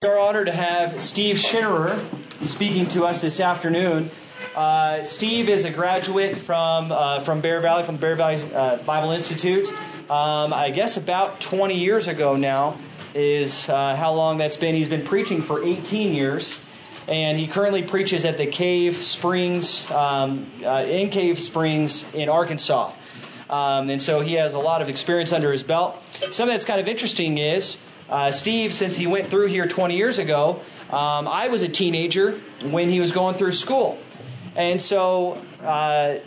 It's our honor to have Steve Schinnerer speaking to us this afternoon. Uh, Steve is a graduate from uh, from Bear Valley, from the Bear Valley uh, Bible Institute. Um, I guess about 20 years ago now is uh, how long that's been. He's been preaching for 18 years, and he currently preaches at the Cave Springs um, uh, in Cave Springs in Arkansas. Um, and so he has a lot of experience under his belt. Something that's kind of interesting is uh, Steve, since he went through here 20 years ago, um, I was a teenager when he was going through school. And so uh,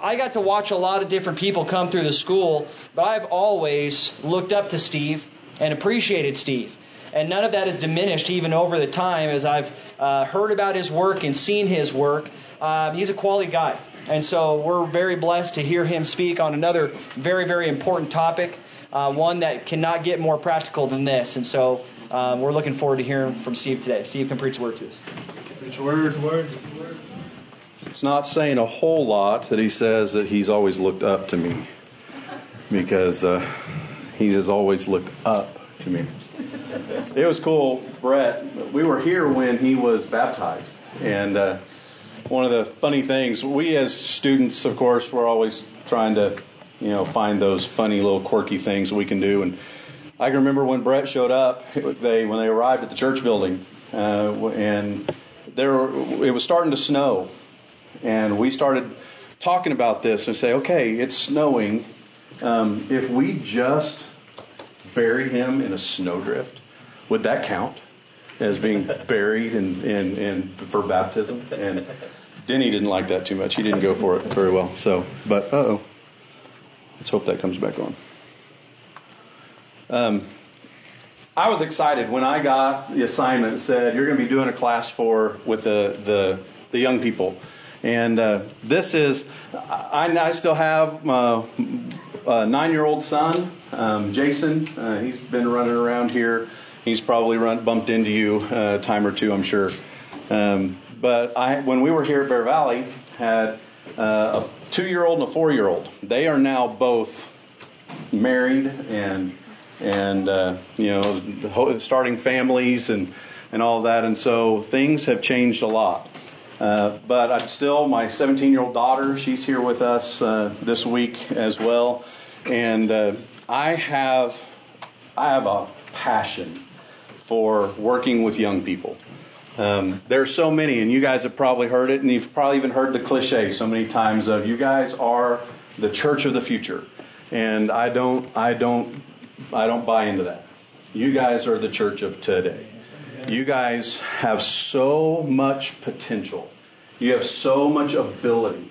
I got to watch a lot of different people come through the school, but I've always looked up to Steve and appreciated Steve. And none of that has diminished even over the time as I've uh, heard about his work and seen his work. Uh, he's a quality guy. And so we're very blessed to hear him speak on another very, very important topic uh, one that cannot get more practical than this. And so um, we're looking forward to hearing from Steve today. Steve can preach the word to us. Preach word, word, word. It's not saying a whole lot that he says that he's always looked up to me because uh, he has always looked up to me. It was cool, Brett. We were here when he was baptized, and uh, one of the funny things we as students, of course, we're always trying to you know, find those funny little quirky things we can do. And I can remember when Brett showed up, they when they arrived at the church building, uh, and there it was starting to snow, and we started talking about this and say, okay, it's snowing. Um, if we just bury him in a snowdrift, would that count as being buried in, in, in for baptism? And Denny didn't like that too much. He didn't go for it very well. So, but oh. Let's hope that comes back on. Um, I was excited when I got the assignment that said you're going to be doing a class for with the the, the young people, and uh, this is I, I still have my nine year old son um, Jason. Uh, he's been running around here. He's probably run bumped into you uh, a time or two, I'm sure. Um, but I when we were here at Bear Valley had uh, a two year old and a four year old. They are now both married and and uh, you know starting families and and all that, and so things have changed a lot. Uh, but I'm still my 17 year old daughter. She's here with us uh, this week as well, and uh, I have I have a passion for working with young people. Um, there are so many, and you guys have probably heard it, and you've probably even heard the cliche so many times of you guys are the church of the future, and I don't, I don't, I don't buy into that. You guys are the church of today. You guys have so much potential. You have so much ability.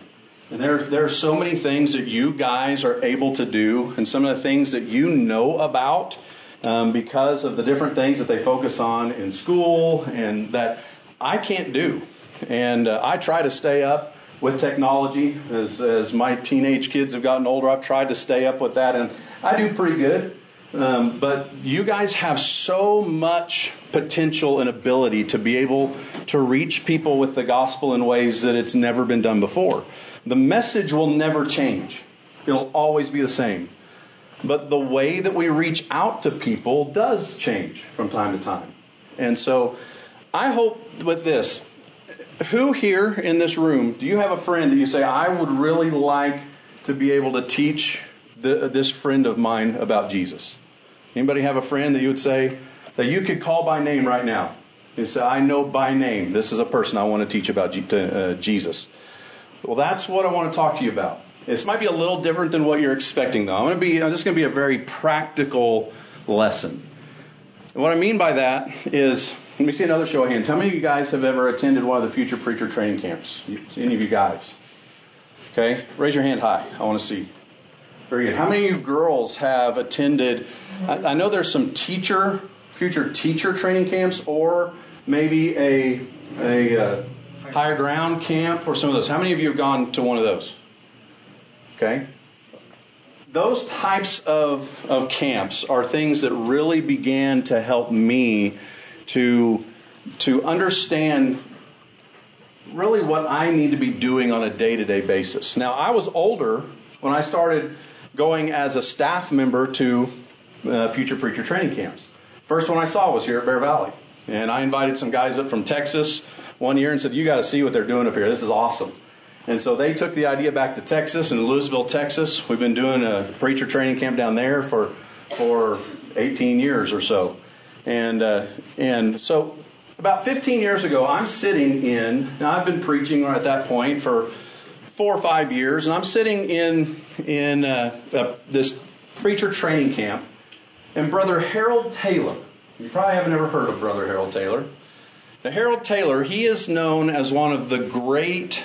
And there, there are so many things that you guys are able to do, and some of the things that you know about um, because of the different things that they focus on in school and that I can't do. And uh, I try to stay up with technology as, as my teenage kids have gotten older. I've tried to stay up with that, and I do pretty good. Um, but you guys have so much potential and ability to be able to reach people with the gospel in ways that it's never been done before. The message will never change, it'll always be the same. But the way that we reach out to people does change from time to time. And so I hope with this who here in this room, do you have a friend that you say, I would really like to be able to teach the, this friend of mine about Jesus? Anybody have a friend that you would say that you could call by name right now? You say, I know by name this is a person I want to teach about uh, Jesus. Well, that's what I want to talk to you about. This might be a little different than what you're expecting, though. I'm going to be, I'm just going to be a very practical lesson. And what I mean by that is, let me see another show of hands. How many of you guys have ever attended one of the future preacher training camps? Any of you guys? Okay, raise your hand high. I want to see. Very good. How many of you girls have attended? I, I know there's some teacher, future teacher training camps, or maybe a a uh, higher ground camp, or some of those. How many of you have gone to one of those? Okay? Those types of, of camps are things that really began to help me to, to understand really what I need to be doing on a day to day basis. Now, I was older when I started going as a staff member to uh, Future Preacher training camps. First one I saw was here at Bear Valley. And I invited some guys up from Texas one year and said, You got to see what they're doing up here. This is awesome. And so they took the idea back to Texas, in Lewisville, Texas. We've been doing a preacher training camp down there for, for 18 years or so. And, uh, and so about 15 years ago, I'm sitting in, now I've been preaching at that point for four or five years, and I'm sitting in, in uh, uh, this preacher training camp, and Brother Harold Taylor, you probably haven't ever heard of Brother Harold Taylor. Now, Harold Taylor, he is known as one of the great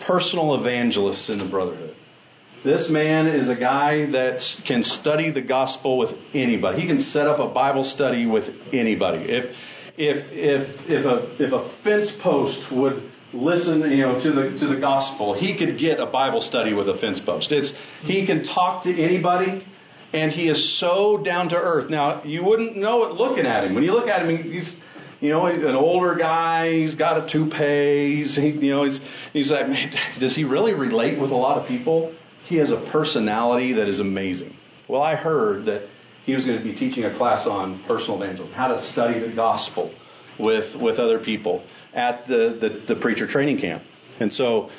personal evangelists in the Brotherhood. This man is a guy that can study the gospel with anybody. He can set up a Bible study with anybody. If if if if a if a fence post would listen, you know, to the to the gospel, he could get a Bible study with a fence post. It's he can talk to anybody, and he is so down to earth. Now you wouldn't know it looking at him. When you look at him, he's you know, an older guy. He's got a toupee. He's, he, you know, he's he's like, man, does he really relate with a lot of people? He has a personality that is amazing. Well, I heard that he was going to be teaching a class on personal evangelism, how to study the gospel with with other people at the the, the preacher training camp, and so.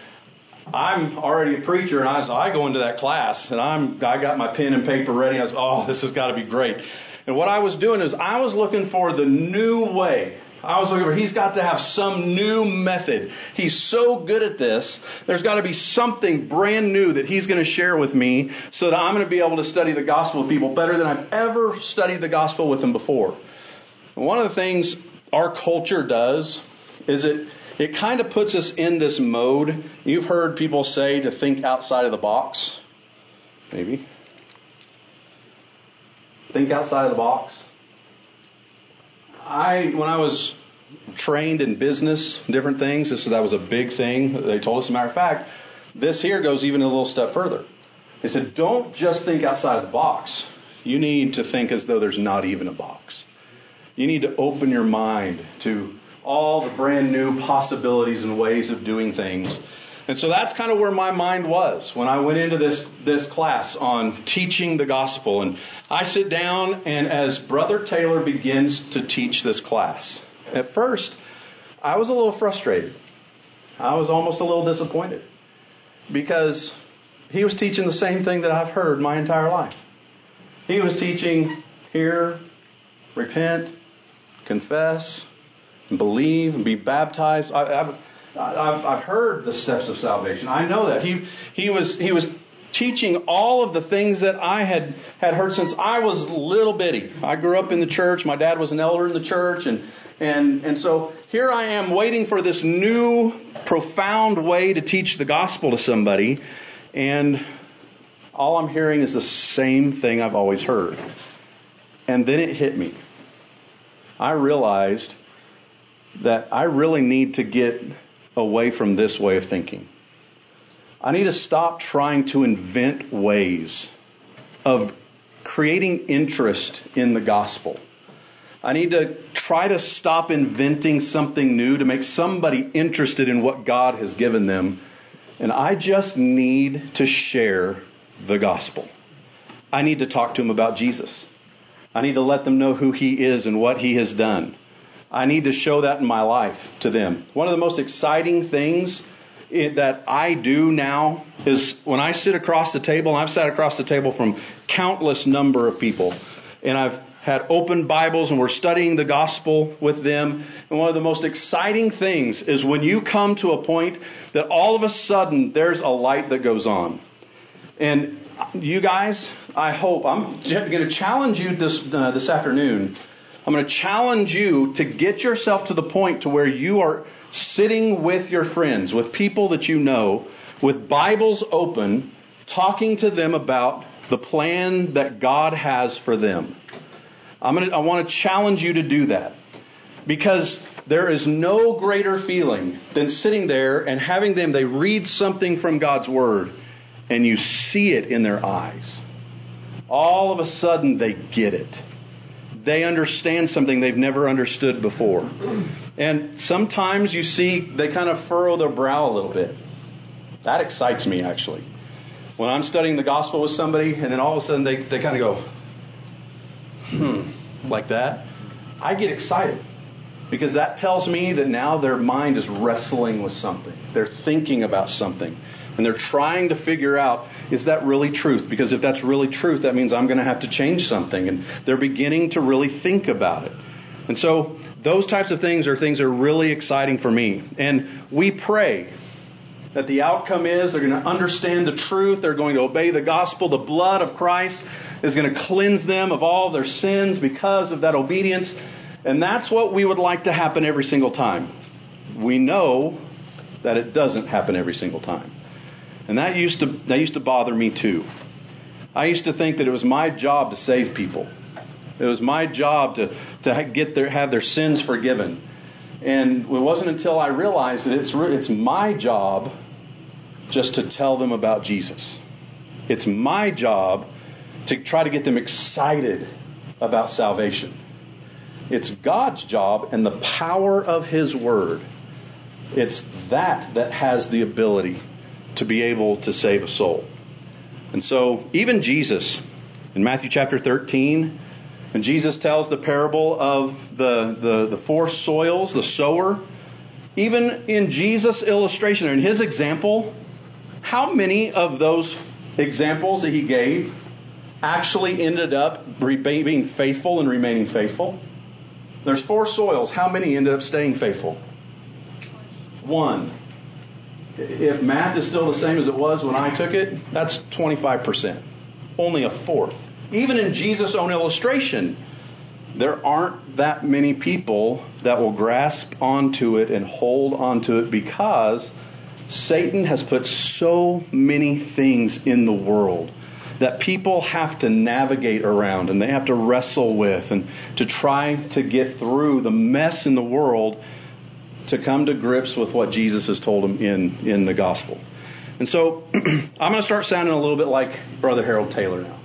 I'm already a preacher, and I, so I go into that class, and I'm I got my pen and paper ready. I was, oh, this has got to be great. And what I was doing is I was looking for the new way I was looking for, he's got to have some new method. He's so good at this. There's got to be something brand new that he's going to share with me so that I'm going to be able to study the gospel with people better than I've ever studied the gospel with them before. One of the things our culture does is it, it kind of puts us in this mode. You've heard people say to think outside of the box. Maybe. Think outside of the box. I when I was trained in business, different things, this that was a big thing. They told us. As a matter of fact, this here goes even a little step further. They said, don't just think outside of the box. You need to think as though there's not even a box. You need to open your mind to all the brand new possibilities and ways of doing things and so that's kind of where my mind was when I went into this, this class on teaching the gospel. And I sit down, and as Brother Taylor begins to teach this class, at first, I was a little frustrated. I was almost a little disappointed because he was teaching the same thing that I've heard my entire life. He was teaching hear, repent, confess, believe, and be baptized. I, I, I've, I've heard the steps of salvation. I know that. He, he, was, he was teaching all of the things that I had, had heard since I was little bitty. I grew up in the church. My dad was an elder in the church. And, and, and so here I am waiting for this new, profound way to teach the gospel to somebody. And all I'm hearing is the same thing I've always heard. And then it hit me. I realized that I really need to get away from this way of thinking. I need to stop trying to invent ways of creating interest in the gospel. I need to try to stop inventing something new to make somebody interested in what God has given them. And I just need to share the gospel. I need to talk to them about Jesus. I need to let them know who he is and what he has done. I need to show that in my life to them. One of the most exciting things that I do now is when I sit across the table, I've sat across the table from countless number of people, and I've had open Bibles and we're studying the gospel with them. And one of the most exciting things is when you come to a point that all of a sudden there's a light that goes on. And you guys, I hope, I'm going to challenge you this, uh, this afternoon I'm going to challenge you to get yourself to the point to where you are sitting with your friends, with people that you know, with Bibles open, talking to them about the plan that God has for them. I'm going to, I want to challenge you to do that because there is no greater feeling than sitting there and having them, they read something from God's Word and you see it in their eyes. All of a sudden, they get it they understand something they've never understood before. And sometimes you see they kind of furrow their brow a little bit. That excites me, actually. When I'm studying the gospel with somebody, and then all of a sudden they, they kind of go, hmm, like that, I get excited. because that tells me that now their mind is wrestling with something. They're thinking about something. And they're trying to figure out is that really truth? Because if that's really truth, that means I'm going to have to change something. And they're beginning to really think about it. And so those types of things are things that are really exciting for me. And we pray that the outcome is they're going to understand the truth, they're going to obey the gospel, the blood of Christ is going to cleanse them of all their sins because of that obedience. And that's what we would like to happen every single time. We know that it doesn't happen every single time. And that used to, that used to bother me too. I used to think that it was my job to save people. It was my job to, to get their, have their sins forgiven. And it wasn't until I realized that it's, it's my job just to tell them about Jesus. It's my job to try to get them excited about salvation. It's God's job and the power of His Word. It's that that has the ability to be able to save a soul. And so, even Jesus, in Matthew chapter 13, when Jesus tells the parable of the, the, the four soils, the sower, even in Jesus' illustration, or in his example, how many of those examples that he gave actually ended up being faithful and remaining faithful? There's four soils. How many ended up staying faithful? One. If math is still the same as it was when I took it, that's 25%. Only a fourth. Even in Jesus' own illustration, there aren't that many people that will grasp onto it and hold onto it because Satan has put so many things in the world that people have to navigate around and they have to wrestle with and to try to get through the mess in the world to come to grips with what Jesus has told them in, in the gospel. And so I'm going to start sounding a little bit like Brother Harold Taylor now.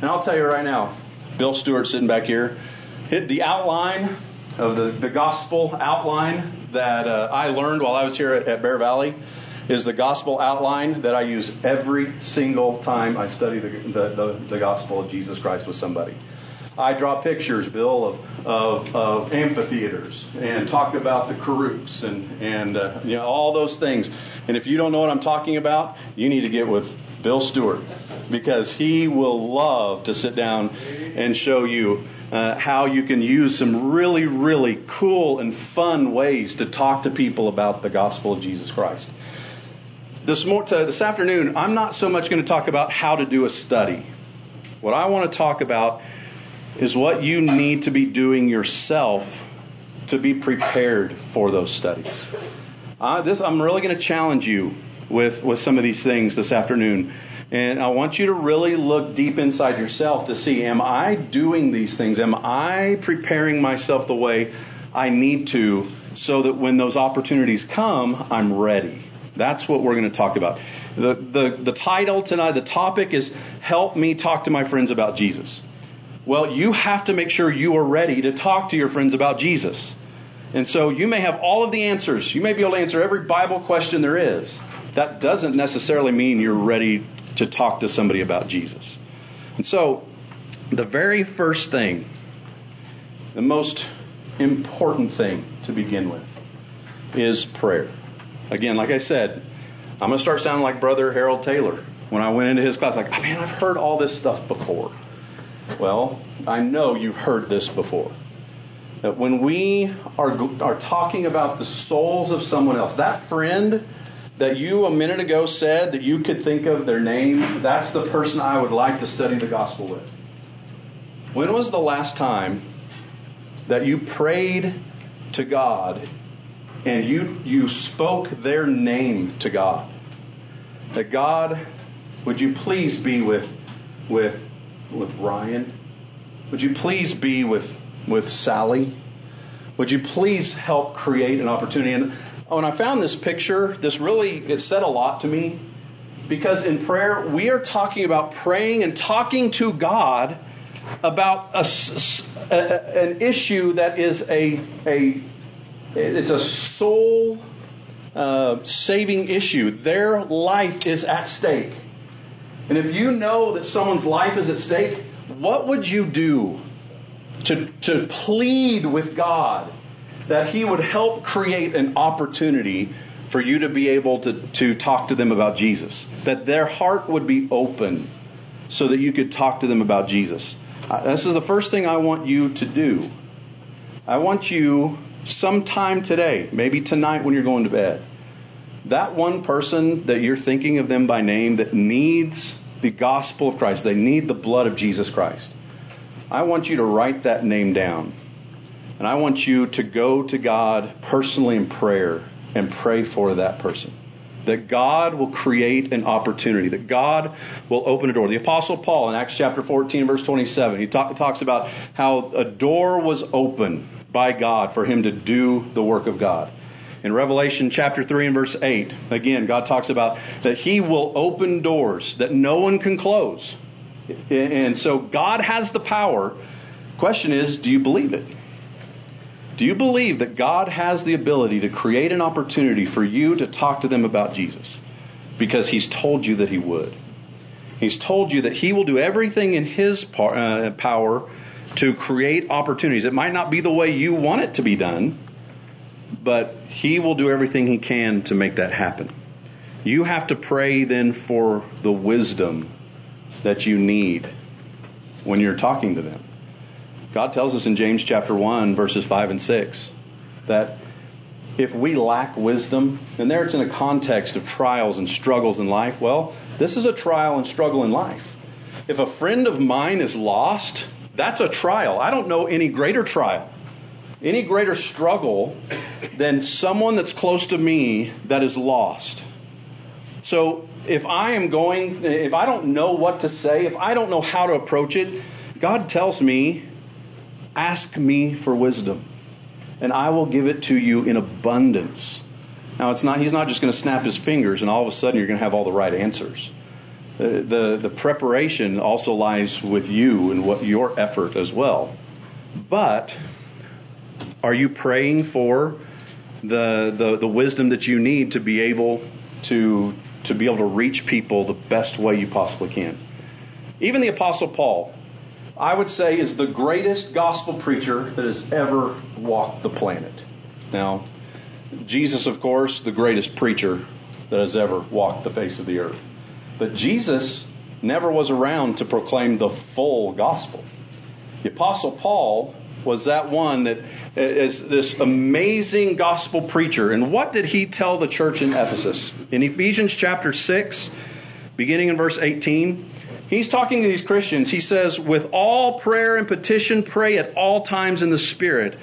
And I'll tell you right now, Bill Stewart sitting back here, hit the outline of the, the gospel outline that uh, I learned while I was here at, at Bear Valley is the gospel outline that I use every single time I study the, the, the, the gospel of Jesus Christ with somebody. I draw pictures, Bill, of, of, of amphitheaters and talk about the Karooks and, and uh, you know, all those things. And if you don't know what I'm talking about, you need to get with Bill Stewart because he will love to sit down and show you uh, how you can use some really, really cool and fun ways to talk to people about the gospel of Jesus Christ. This, more, this afternoon, I'm not so much going to talk about how to do a study. What I want to talk about is what you need to be doing yourself to be prepared for those studies. Uh, this, I'm really going to challenge you with, with some of these things this afternoon. And I want you to really look deep inside yourself to see am I doing these things? Am I preparing myself the way I need to so that when those opportunities come, I'm ready? That's what we're going to talk about. The, the, the title tonight, the topic is Help Me Talk to My Friends About Jesus. Well, you have to make sure you are ready to talk to your friends about Jesus. And so you may have all of the answers. You may be able to answer every Bible question there is. That doesn't necessarily mean you're ready to talk to somebody about Jesus. And so, the very first thing, the most important thing to begin with, is prayer. Again, like I said, I'm going to start sounding like Brother Harold Taylor. When I went into his class, like, man, I've heard all this stuff before. Well, I know you've heard this before. That when we are, are talking about the souls of someone else, that friend that you a minute ago said that you could think of their name, that's the person I would like to study the gospel with. When was the last time that you prayed to God and you, you spoke their name to God? That God, would you please be with, with with Ryan? Would you please be with, with Sally? Would you please help create an opportunity? And when I found this picture, this really it said a lot to me because in prayer we are talking about praying and talking to God about a, a, an issue that is a, a it's a soul uh, saving issue. Their life is at stake. And if you know that someone's life is at stake, what would you do to, to plead with God that He would help create an opportunity for you to be able to, to talk to them about Jesus. That their heart would be open so that you could talk to them about Jesus. This is the first thing I want you to do. I want you sometime today, maybe tonight when you're going to bed, that one person that you're thinking of them by name that needs the gospel of Christ, they need the blood of Jesus Christ. I want you to write that name down. And I want you to go to God personally in prayer and pray for that person. That God will create an opportunity, that God will open a door. The Apostle Paul in Acts chapter 14, verse 27, he talk, talks about how a door was open by God for him to do the work of God. In Revelation chapter 3 and verse 8, again, God talks about that He will open doors that no one can close. And so God has the power. Question is, do you believe it? Do you believe that God has the ability to create an opportunity for you to talk to them about Jesus? Because He's told you that He would. He's told you that He will do everything in His uh, power to create opportunities. It might not be the way you want it to be done, but He will do everything He can to make that happen. You have to pray then for the wisdom that you need when you're talking to them. God tells us in James chapter 1, verses 5 and 6, that if we lack wisdom, and there it's in a context of trials and struggles in life, well, this is a trial and struggle in life. If a friend of mine is lost, that's a trial. I don't know any greater trial, any greater struggle than someone that's close to me that is lost. So if I am going, if I don't know what to say, if I don't know how to approach it, God tells me Ask me for wisdom, and I will give it to you in abundance. Now, it's not, he's not just going to snap his fingers and all of a sudden you're going to have all the right answers. The, the, the preparation also lies with you and what your effort as well. But are you praying for the, the, the wisdom that you need to be able to, to be able to reach people the best way you possibly can? Even the Apostle Paul, I would say, is the greatest gospel preacher that has ever walked the planet. Now, Jesus, of course, the greatest preacher that has ever walked the face of the earth. But Jesus never was around to proclaim the full gospel. The Apostle Paul was that one that is this amazing gospel preacher. And what did he tell the church in Ephesus? In Ephesians chapter 6, beginning in verse 18, He's talking to these Christians. He says, with all prayer and petition, pray at all times in the Spirit.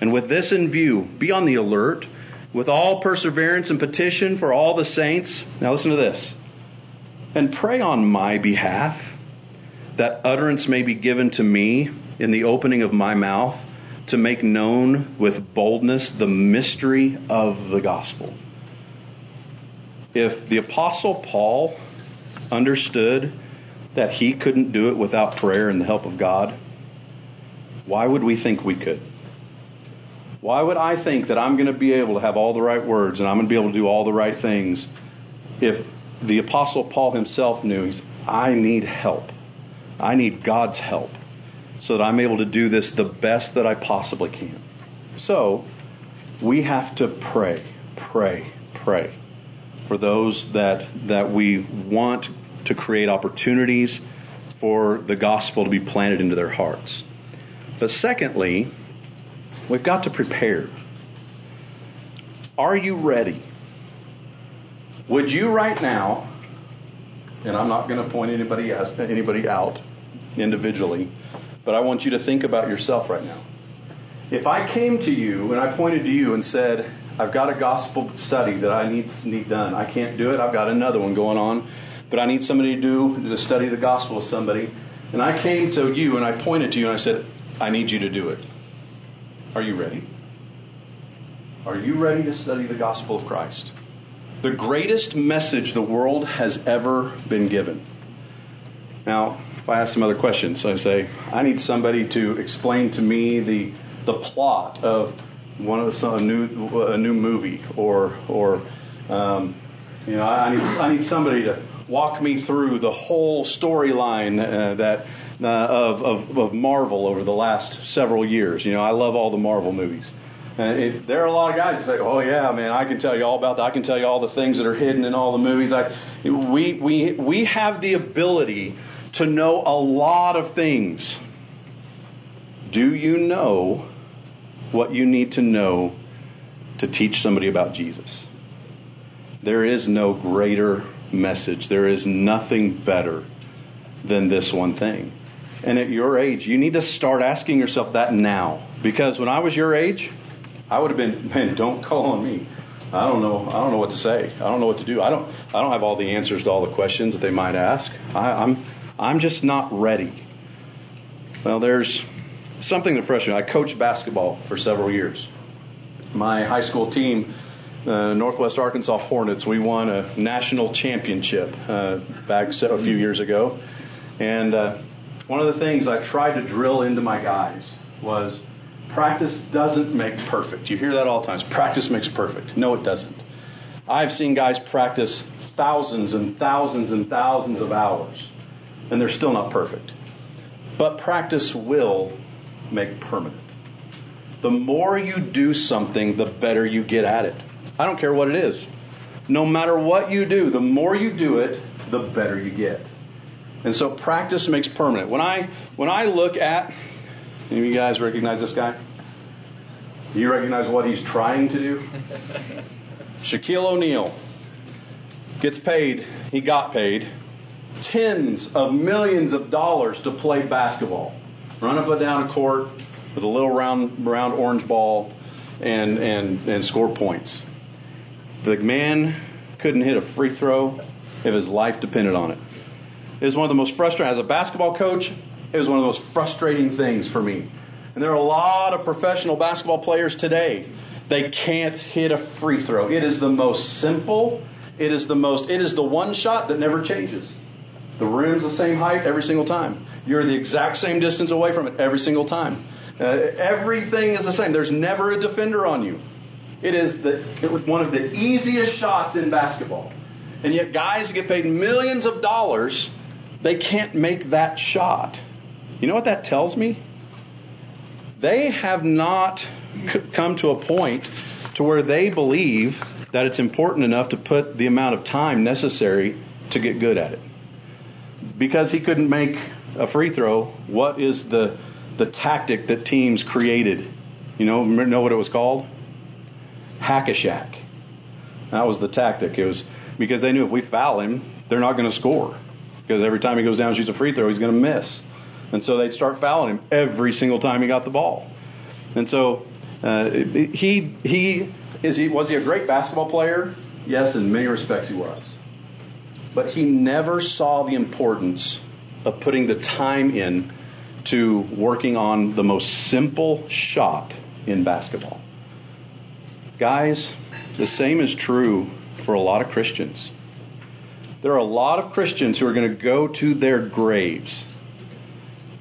And with this in view, be on the alert, with all perseverance and petition for all the saints. Now listen to this. And pray on my behalf, that utterance may be given to me in the opening of my mouth, to make known with boldness the mystery of the gospel. If the Apostle Paul understood that he couldn't do it without prayer and the help of God, why would we think we could? Why would I think that I'm going to be able to have all the right words and I'm going to be able to do all the right things if the Apostle Paul himself knew he's, I need help. I need God's help so that I'm able to do this the best that I possibly can. So, we have to pray, pray, pray for those that, that we want to create opportunities for the gospel to be planted into their hearts. But secondly, we've got to prepare. Are you ready? Would you right now, and I'm not going to point anybody, anybody out individually, but I want you to think about yourself right now. If I came to you and I pointed to you and said, I've got a gospel study that I need, need done, I can't do it, I've got another one going on but I need somebody to do to study the gospel with somebody. And I came to you and I pointed to you and I said, I need you to do it. Are you ready? Are you ready to study the gospel of Christ? The greatest message the world has ever been given. Now, I ask some other questions, I say, I need somebody to explain to me the, the plot of one of the, a new a new movie, or or um, you know, I need I need somebody to walk me through the whole storyline uh, that uh, of, of, of, Marvel over the last several years. You know, I love all the Marvel movies. And it, there are a lot of guys that say, "Oh yeah, man, I can tell you all about that. I can tell you all the things that are hidden in all the movies." I, we we we have the ability to know a lot of things. Do you know what you need to know to teach somebody about Jesus? There is no greater message. There is nothing better than this one thing. And at your age, you need to start asking yourself that now. Because when I was your age, I would have been, man, don't call on me. I don't know. I don't know what to say. I don't know what to do. I don't. I don't have all the answers to all the questions that they might ask. I, I'm. I'm just not ready. Well, there's something frustrates me. I coached basketball for several years. My high school team, uh, Northwest Arkansas Hornets, we won a national championship uh, back a few years ago, and uh, one of the things I tried to drill into my guys was practice doesn't make perfect. You hear that all the times. Practice makes perfect. No, it doesn't. I've seen guys practice thousands and thousands and thousands of hours, and they're still not perfect. But practice will make permanent. The more you do something, the better you get at it. I don't care what it is. No matter what you do, the more you do it, the better you get. And so practice makes permanent. When I when I look at any of you guys recognize this guy? Do you recognize what he's trying to do? Shaquille O'Neal gets paid, he got paid tens of millions of dollars to play basketball. Run up and down a court with a little round round orange ball and and and score points. The man couldn't hit a free throw if his life depended on it. It was one of the most frustrating as a basketball coach, it was one of the most frustrating things for me. And there are a lot of professional basketball players today. They can't hit a free throw. It is the most simple. It is the most it is the one shot that never changes. The rim's the same height every single time. You're the exact same distance away from it every single time. Uh, everything is the same. There's never a defender on you. It is the it was one of the easiest shots in basketball. And yet guys get paid millions of dollars, they can't make that shot. You know what that tells me? They have not come to a point to where they believe that it's important enough to put the amount of time necessary to get good at it. Because he couldn't make a free throw, what is the the tactic that teams created? You know, know what it was called? Hack a Shaq. That was the tactic. It was because they knew if we foul him, they're not going to score. Because every time he goes down and shoots a free throw, he's going to miss. And so they'd start fouling him every single time he got the ball. And so uh, he he is he was he a great basketball player? Yes, in many respects he was. But he never saw the importance of putting the time in to working on the most simple shot in basketball. Guys, the same is true for a lot of Christians. There are a lot of Christians who are going to go to their graves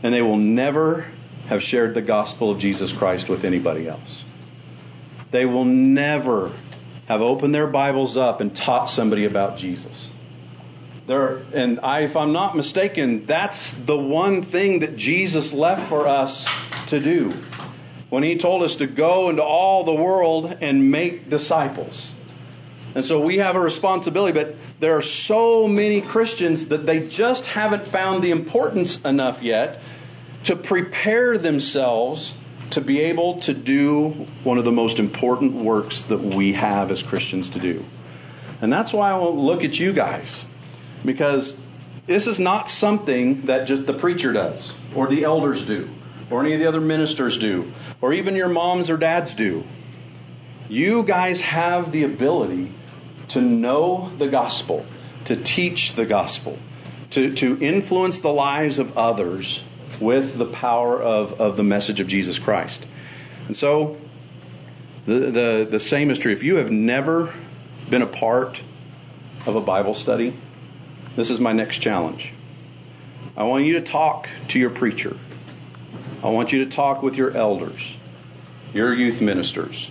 and they will never have shared the gospel of Jesus Christ with anybody else. They will never have opened their Bibles up and taught somebody about Jesus. There, and I, if I'm not mistaken, that's the one thing that Jesus left for us to do when he told us to go into all the world and make disciples. And so we have a responsibility, but there are so many Christians that they just haven't found the importance enough yet to prepare themselves to be able to do one of the most important works that we have as Christians to do. And that's why I want to look at you guys. Because this is not something that just the preacher does, or the elders do, or any of the other ministers do, or even your moms or dads do. You guys have the ability to know the gospel, to teach the gospel, to, to influence the lives of others with the power of, of the message of Jesus Christ. And so, the, the, the same is true. If you have never been a part of a Bible study, this is my next challenge. I want you to talk to your preacher. I want you to talk with your elders, your youth ministers,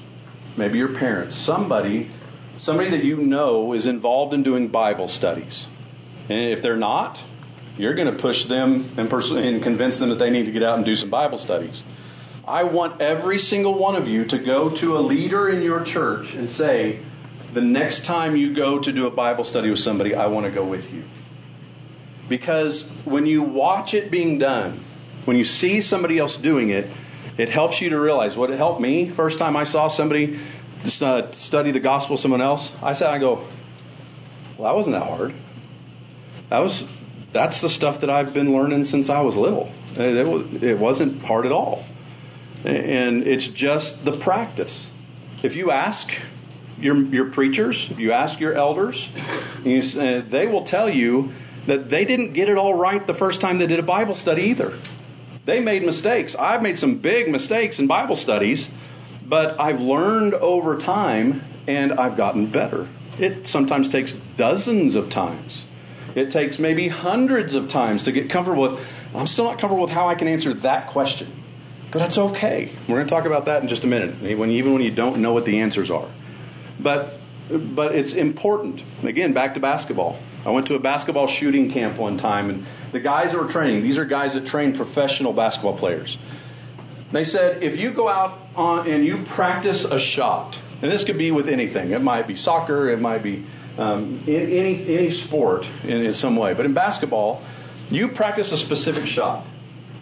maybe your parents, somebody, somebody that you know is involved in doing Bible studies. And if they're not, you're going to push them and, pers- and convince them that they need to get out and do some Bible studies. I want every single one of you to go to a leader in your church and say, the next time you go to do a Bible study with somebody, I want to go with you. Because when you watch it being done, when you see somebody else doing it, it helps you to realize what it helped me. First time I saw somebody uh, study the gospel of someone else, I said, I go, well, that wasn't that hard. That was, that's the stuff that I've been learning since I was little. It wasn't hard at all. And it's just the practice. If you ask your, your preachers, you ask your elders, you, uh, they will tell you that they didn't get it all right the first time they did a Bible study either. They made mistakes. I've made some big mistakes in Bible studies, but I've learned over time and I've gotten better. It sometimes takes dozens of times. It takes maybe hundreds of times to get comfortable with. I'm still not comfortable with how I can answer that question, but that's okay. We're going to talk about that in just a minute. When, even when you don't know what the answers are, but but it's important. Again, back to basketball. I went to a basketball shooting camp one time, and the guys that were training, these are guys that train professional basketball players. They said, if you go out on, and you practice a shot, and this could be with anything, it might be soccer, it might be um, any, any sport in, in some way, but in basketball, you practice a specific shot.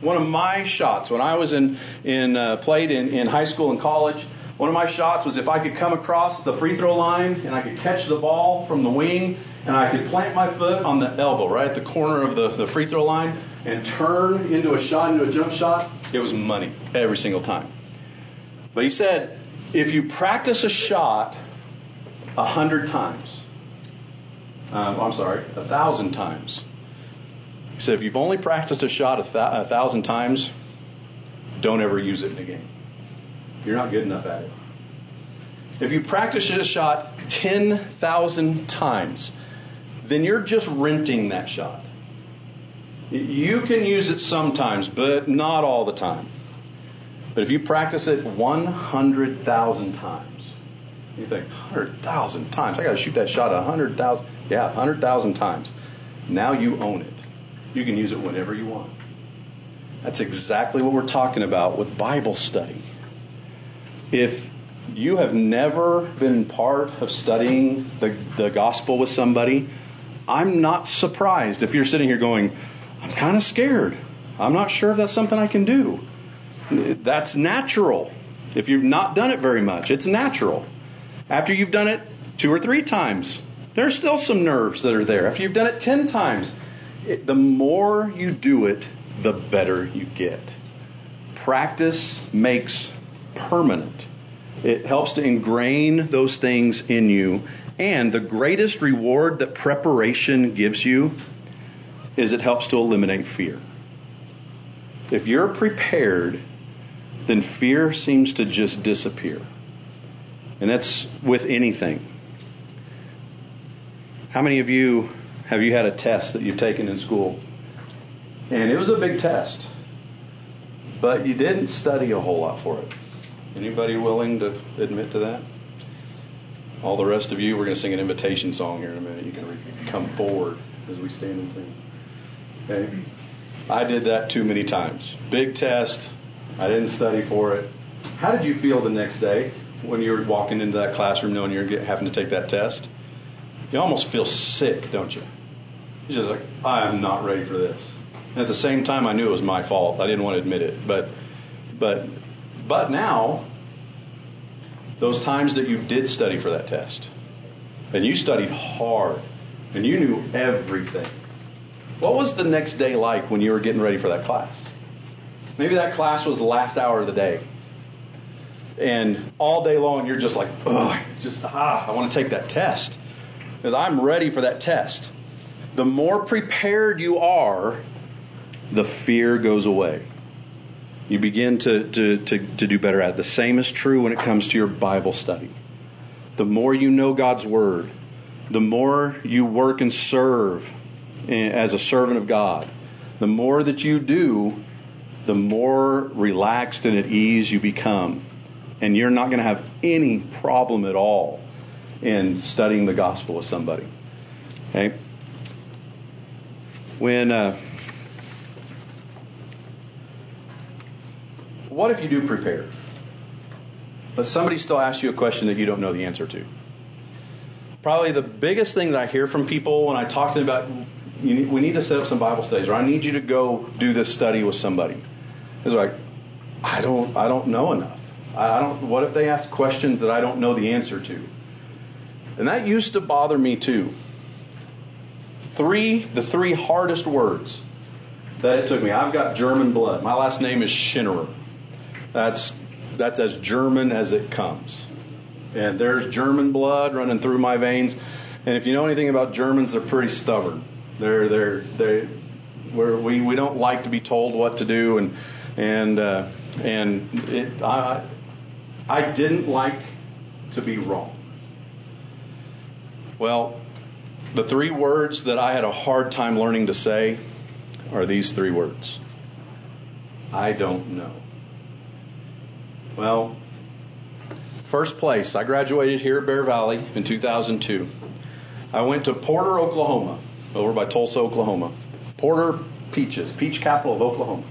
One of my shots when I was in, in uh, played in, in high school and college, one of my shots was if I could come across the free throw line and I could catch the ball from the wing and I could plant my foot on the elbow, right at the corner of the, the free throw line, and turn into a shot, into a jump shot, it was money every single time. But he said, if you practice a shot a hundred times, um, I'm sorry, a thousand times. He said, if you've only practiced a shot a, th- a thousand times, don't ever use it in a game. You're not good enough at it. If you practice a shot 10,000 times, then you're just renting that shot. You can use it sometimes, but not all the time. But if you practice it 100,000 times, you think, 100,000 times? I got to shoot that shot 100,000. Yeah, 100,000 times. Now you own it. You can use it whenever you want. That's exactly what we're talking about with Bible study. If you have never been part of studying the, the gospel with somebody, I'm not surprised if you're sitting here going, I'm kind of scared. I'm not sure if that's something I can do. That's natural. If you've not done it very much, it's natural. After you've done it two or three times, there's still some nerves that are there. If you've done it 10 times, it, the more you do it, the better you get. Practice makes permanent. It helps to ingrain those things in you and the greatest reward that preparation gives you is it helps to eliminate fear. If you're prepared, then fear seems to just disappear. And that's with anything. How many of you have you had a test that you've taken in school? And it was a big test. But you didn't study a whole lot for it. Anybody willing to admit to that? All the rest of you, we're going to sing an invitation song here in a minute. You can come forward as we stand and sing. Okay? I did that too many times. Big test. I didn't study for it. How did you feel the next day when you were walking into that classroom knowing you're having to take that test? You almost feel sick, don't you? You're just like, I am not ready for this. And at the same time, I knew it was my fault. I didn't want to admit it, but, but, but now those times that you did study for that test, and you studied hard, and you knew everything. What was the next day like when you were getting ready for that class? Maybe that class was the last hour of the day. And all day long, you're just like, ugh, just, ah, I want to take that test. Because I'm ready for that test. The more prepared you are, the fear goes away you begin to, to, to, to do better at it. The same is true when it comes to your Bible study. The more you know God's Word, the more you work and serve as a servant of God, the more that you do, the more relaxed and at ease you become. And you're not going to have any problem at all in studying the gospel with somebody. Okay? When. Uh, what if you do prepare? But somebody still asks you a question that you don't know the answer to. Probably the biggest thing that I hear from people when I talk to them about need, we need to set up some Bible studies, or I need you to go do this study with somebody. Is like, I don't, I don't know enough. I don't. What if they ask questions that I don't know the answer to? And that used to bother me too. Three, the three hardest words that it took me. I've got German blood. My last name is Schinnerer. That's that's as German as it comes. And there's German blood running through my veins. And if you know anything about Germans, they're pretty stubborn. They're they're they we we don't like to be told what to do and and uh, and it, I I didn't like to be wrong. Well, the three words that I had a hard time learning to say are these three words. I don't know. Well, first place, I graduated here at Bear Valley in 2002. I went to Porter, Oklahoma, over by Tulsa, Oklahoma. Porter Peaches, Peach Capital of Oklahoma.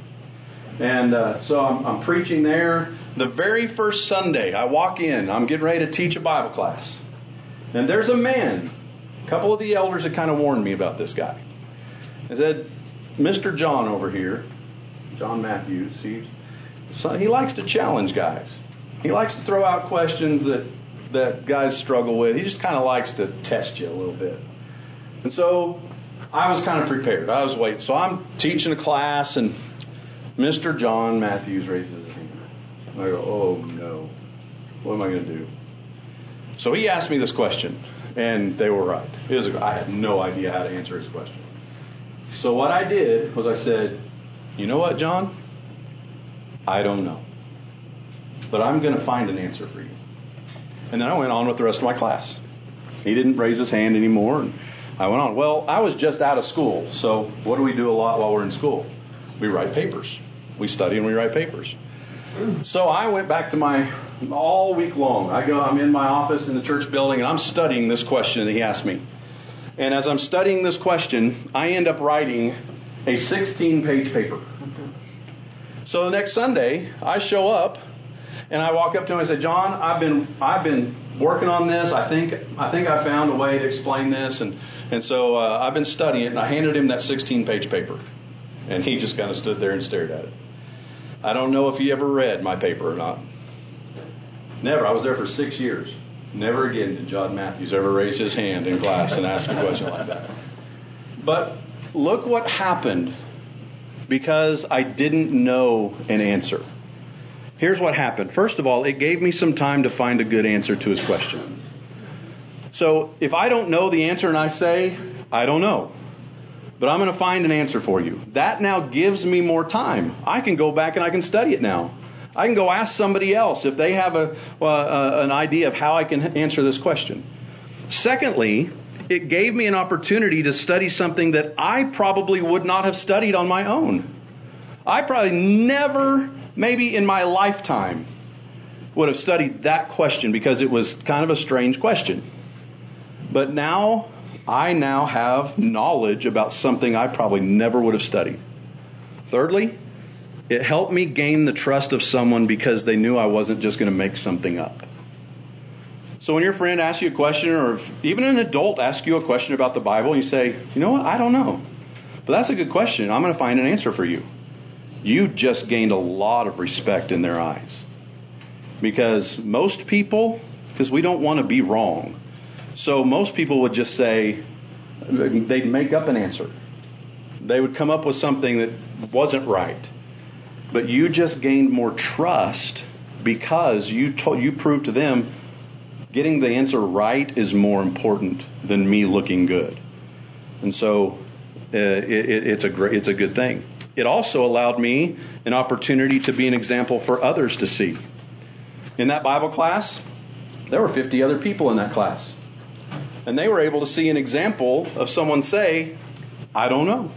And uh, so I'm, I'm preaching there. The very first Sunday, I walk in, I'm getting ready to teach a Bible class. And there's a man, a couple of the elders had kind of warned me about this guy. They said, Mr. John over here, John Matthews, he's, so he likes to challenge guys. He likes to throw out questions that, that guys struggle with. He just kind of likes to test you a little bit. And so I was kind of prepared. I was waiting. So I'm teaching a class, and Mr. John Matthews raises his hand. I go, oh no, what am I going to do? So he asked me this question, and they were right. Was I had no idea how to answer his question. So what I did was I said, you know what, John? I don't know. But I'm going to find an answer for you. And then I went on with the rest of my class. He didn't raise his hand anymore. And I went on. Well, I was just out of school. So what do we do a lot while we're in school? We write papers. We study and we write papers. So I went back to my all week long. I go, I'm in my office in the church building and I'm studying this question that he asked me. And as I'm studying this question, I end up writing a 16 page paper. So the next Sunday, I show up and I walk up to him and I say, John, I've been, I've been working on this. I think, I think I found a way to explain this. And, and so uh, I've been studying it and I handed him that 16 page paper. And he just kind of stood there and stared at it. I don't know if he ever read my paper or not. Never. I was there for six years. Never again did John Matthews ever raise his hand in class and ask a question like that. But look what happened because I didn't know an answer. Here's what happened. First of all, it gave me some time to find a good answer to his question. So if I don't know the answer and I say, I don't know, but I'm going to find an answer for you, that now gives me more time. I can go back and I can study it now. I can go ask somebody else if they have a, uh, uh, an idea of how I can answer this question. Secondly, it gave me an opportunity to study something that I probably would not have studied on my own. I probably never, maybe in my lifetime, would have studied that question because it was kind of a strange question. But now, I now have knowledge about something I probably never would have studied. Thirdly, it helped me gain the trust of someone because they knew I wasn't just going to make something up. So when your friend asks you a question, or even an adult asks you a question about the Bible, you say, you know what, I don't know. But that's a good question. I'm going to find an answer for you. You just gained a lot of respect in their eyes. Because most people, because we don't want to be wrong, so most people would just say, they'd make up an answer. They would come up with something that wasn't right. But you just gained more trust because you told you proved to them getting the answer right is more important than me looking good. And so uh, it, it's, a great, it's a good thing. It also allowed me an opportunity to be an example for others to see. In that Bible class, there were 50 other people in that class. And they were able to see an example of someone say, I don't know.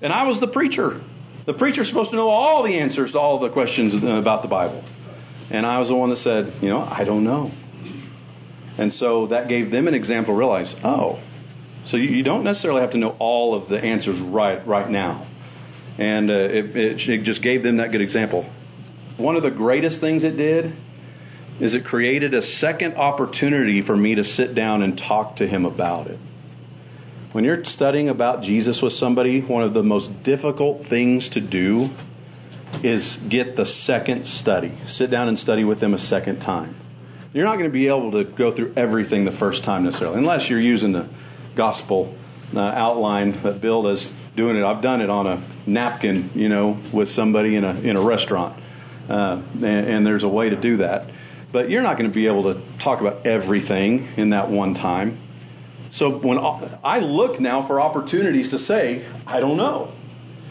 And I was the preacher. The preacher's supposed to know all the answers to all the questions about the Bible. And I was the one that said, you know, I don't know. And so that gave them an example to realize, oh, so you, don't necessarily have to know all of the answers right right now. And uh, it, it, it just gave them that good example. one of the greatest things it did is it created a second opportunity for me to sit down and talk to him about it. When you're studying about Jesus with somebody, one of the most difficult things to do is get the second study. Sit down and study with them a second time. You're not going to be able to go through everything the first time necessarily, unless you're using the gospel uh, outline that Bill is doing it. I've done it on a napkin, you know, with somebody in a in a restaurant, uh, and, and there's a way to do that. But you're not going to be able to talk about everything in that one time. So when I look now for opportunities to say, I don't know.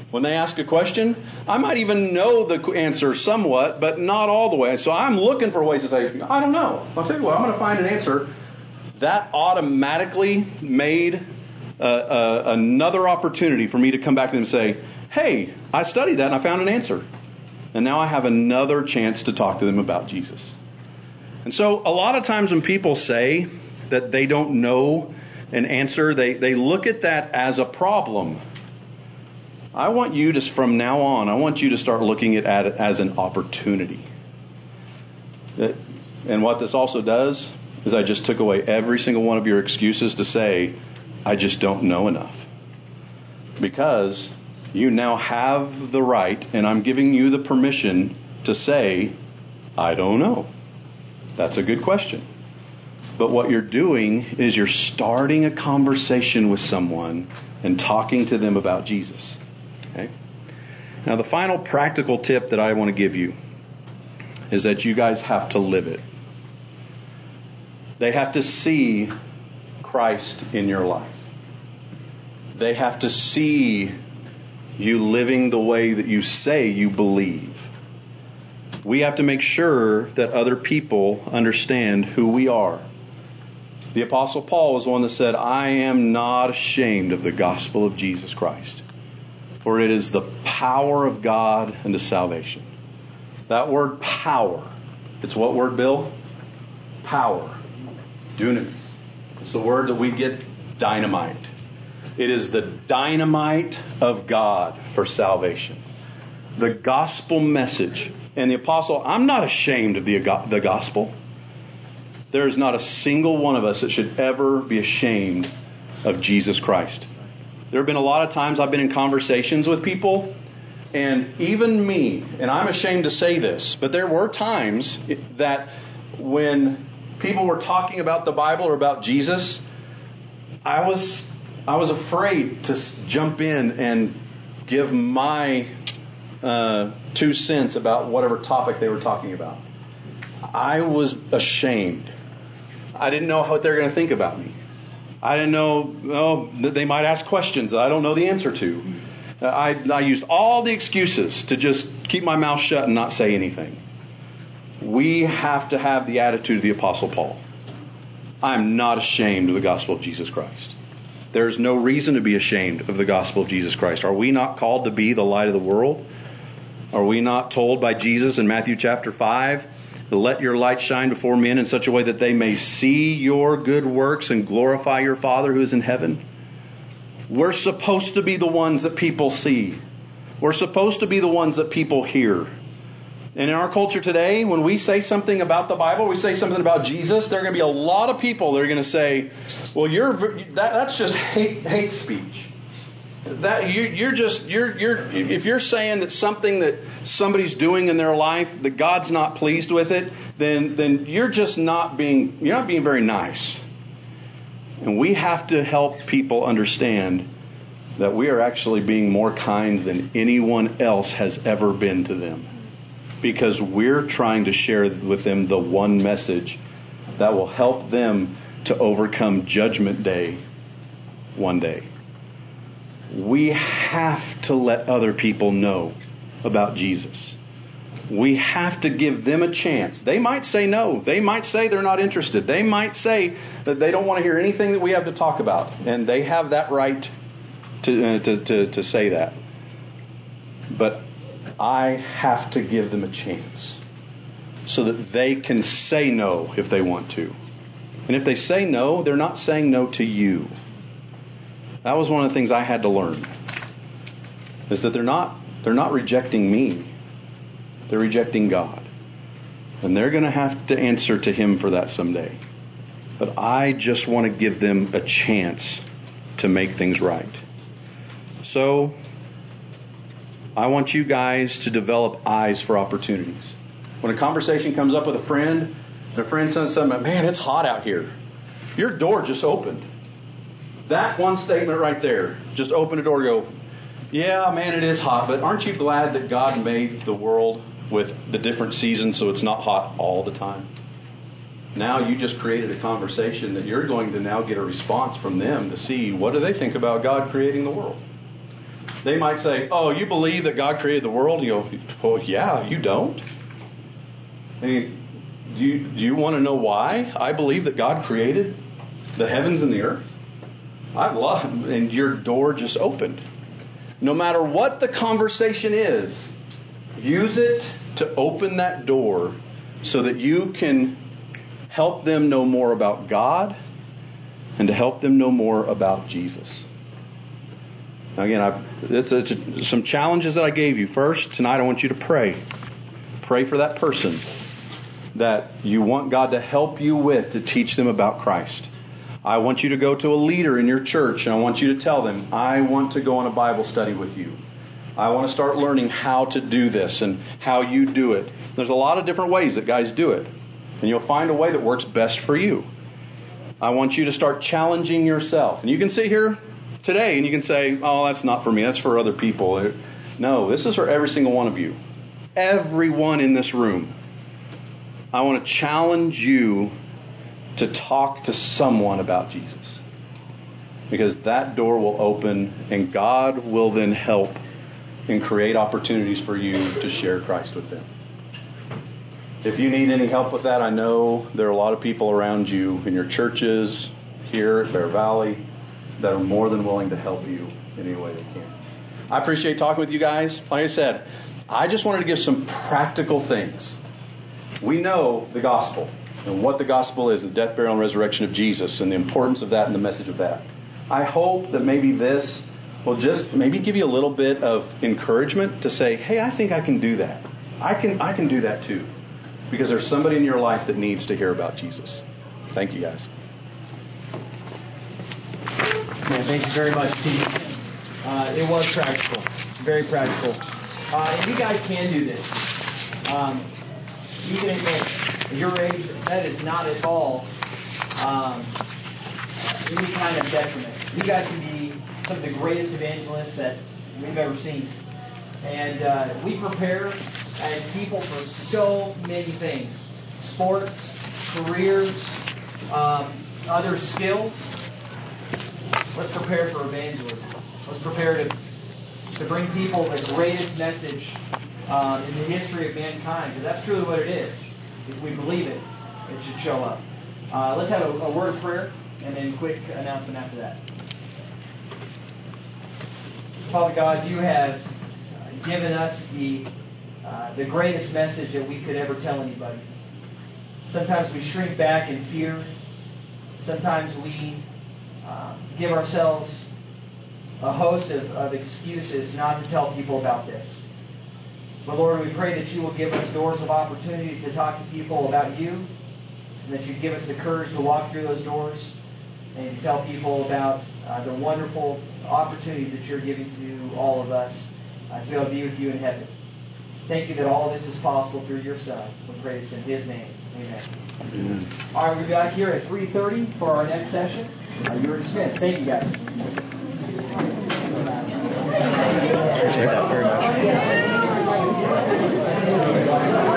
When they ask a question, I might even know the answer somewhat, but not all the way. So I'm looking for ways to say, I don't know. I'll tell you what, I'm going to find an answer. That automatically made uh, uh, another opportunity for me to come back to them and say, hey, I studied that and I found an answer. And now I have another chance to talk to them about Jesus. And so a lot of times when people say that they don't know an answer, they, they look at that as a problem. I want you to, from now on, I want you to start looking at it as an opportunity. And what this also does is I just took away every single one of your excuses to say, I just don't know enough. Because you now have the right, and I'm giving you the permission to say, I don't know. That's a good question. But what you're doing is you're starting a conversation with someone and talking to them about Jesus. Okay? Now, the final practical tip that I want to give you is that you guys have to live it. They have to see Christ in your life. They have to see you living the way that you say you believe. We have to make sure that other people understand who we are. The Apostle Paul was the one that said, I am not ashamed of the gospel of Jesus Christ, for it is the power of God unto salvation. That word power, it's what word, Bill? Power. Dunamis. It's the word that we get dynamite. It is the dynamite of God for salvation. The gospel message. And the apostle, I'm not ashamed of the, the gospel. There is not a single one of us that should ever be ashamed of Jesus Christ. There have been a lot of times I've been in conversations with people, and even me, and I'm ashamed to say this, but there were times that when people were talking about the Bible or about Jesus, I was I was afraid to jump in and give my uh, two cents about whatever topic they were talking about. I was ashamed. I didn't know what they were going to think about me. I didn't know oh, they might ask questions that I don't know the answer to. Uh, I, I used all the excuses to just keep my mouth shut and not say anything. We have to have the attitude of the Apostle Paul. I'm not ashamed of the gospel of Jesus Christ. There's no reason to be ashamed of the gospel of Jesus Christ. Are we not called to be the light of the world? Are we not told by Jesus in Matthew chapter 5 to let your light shine before men in such a way that they may see your good works and glorify your Father who is in heaven? We're supposed to be the ones that people see. We're supposed to be the ones that people hear. And in our culture today, when we say something about the Bible, we say something about Jesus, there are going to be a lot of people that are going to say, "Well, you're that, that's just hate, hate speech." That you, you're just you're you're if you're saying that something that somebody's doing in their life that God's not pleased with it, then then you're just not being you're not being very nice. And we have to help people understand that we are actually being more kind than anyone else has ever been to them because we're trying to share with them the one message that will help them to overcome Judgment Day one day. We have to let other people know about Jesus. We have to give them a chance. They might say no. They might say they're not interested. They might say that they don't want to hear anything that we have to talk about. And they have that right to, uh, to, to, to say that. But I have to give them a chance so that they can say no if they want to. And if they say no, they're not saying no to you. That was one of the things I had to learn. Is that they're not they're not rejecting me. They're rejecting God. And they're going to have to answer to Him for that someday. But I just want to give them a chance to make things right. So, I want you guys to develop eyes for opportunities. When a conversation comes up with a friend, and a friend says something, man, it's hot out here. Your door just opened. That one statement right there, just open a door go, yeah, man, it is hot, but aren't you glad that God made the world with the different seasons so it's not hot all the time? Now you just created a conversation that you're going to now get a response from them to see what do they think about God creating the world. They might say, "Oh, you believe that God created the world?" You go, "Well, yeah, you don't." I mean, do you, do you want to know why I believe that God created the heavens and the earth? I love, and your door just opened. No matter what the conversation is, use it to open that door so that you can help them know more about God and to help them know more about Jesus. Now, again, I've, it's, it's some challenges that I gave you. First, tonight I want you to pray. Pray for that person that you want God to help you with to teach them about Christ. I want you to go to a leader in your church and I want you to tell them, I want to go on a Bible study with you. I want to start learning how to do this and how you do it. There's a lot of different ways that guys do it, and you'll find a way that works best for you. I want you to start challenging yourself. And you can sit here today and you can say, oh, that's not for me, that's for other people. No, this is for every single one of you. Everyone in this room. I want to challenge you to talk to someone about Jesus. Because that door will open and God will then help and create opportunities for you to share Christ with them. If you need any help with that, I know there are a lot of people around you in your churches here at Bear Valley that are more than willing to help you in any way they can. I appreciate talking with you guys. Like I said, I just wanted to give some practical things. We know the gospel and what the gospel is the death, burial, and resurrection of Jesus and the importance of that and the message of that. I hope that maybe this will just maybe give you a little bit of encouragement to say, hey, I think I can do that. I can, I can do that too. Because there's somebody in your life that needs to hear about Jesus. Thank you, guys. Man, thank you very much, Steve. Uh, it was practical, very practical. Uh, you guys can do this. Um, even at your age, that is not at all um, any kind of detriment. You guys can be some of the greatest evangelists that we've ever seen. And uh, we prepare as people for so many things sports, careers, um, other skills. Let's prepare for evangelism. Let's prepare to, to bring people the greatest message uh, in the history of mankind, because that's truly what it is. If we believe it, it should show up. Uh, let's have a, a word of prayer and then quick announcement after that. Father God, you have given us the, uh, the greatest message that we could ever tell anybody. Sometimes we shrink back in fear. Sometimes we uh, give ourselves a host of, of excuses not to tell people about this. But Lord, we pray that you will give us doors of opportunity to talk to people about you, and that you give us the courage to walk through those doors and to tell people about uh, the wonderful opportunities that you're giving to all of us uh, to be able to be with you in heaven. Thank you that all this is possible through your Son. We pray this in His name. Amen. Amen. All right, we'll be back here at 3.30 for our next session. Uh, you're dismissed. Thank you, guys. Appreciate that very much. Thank you.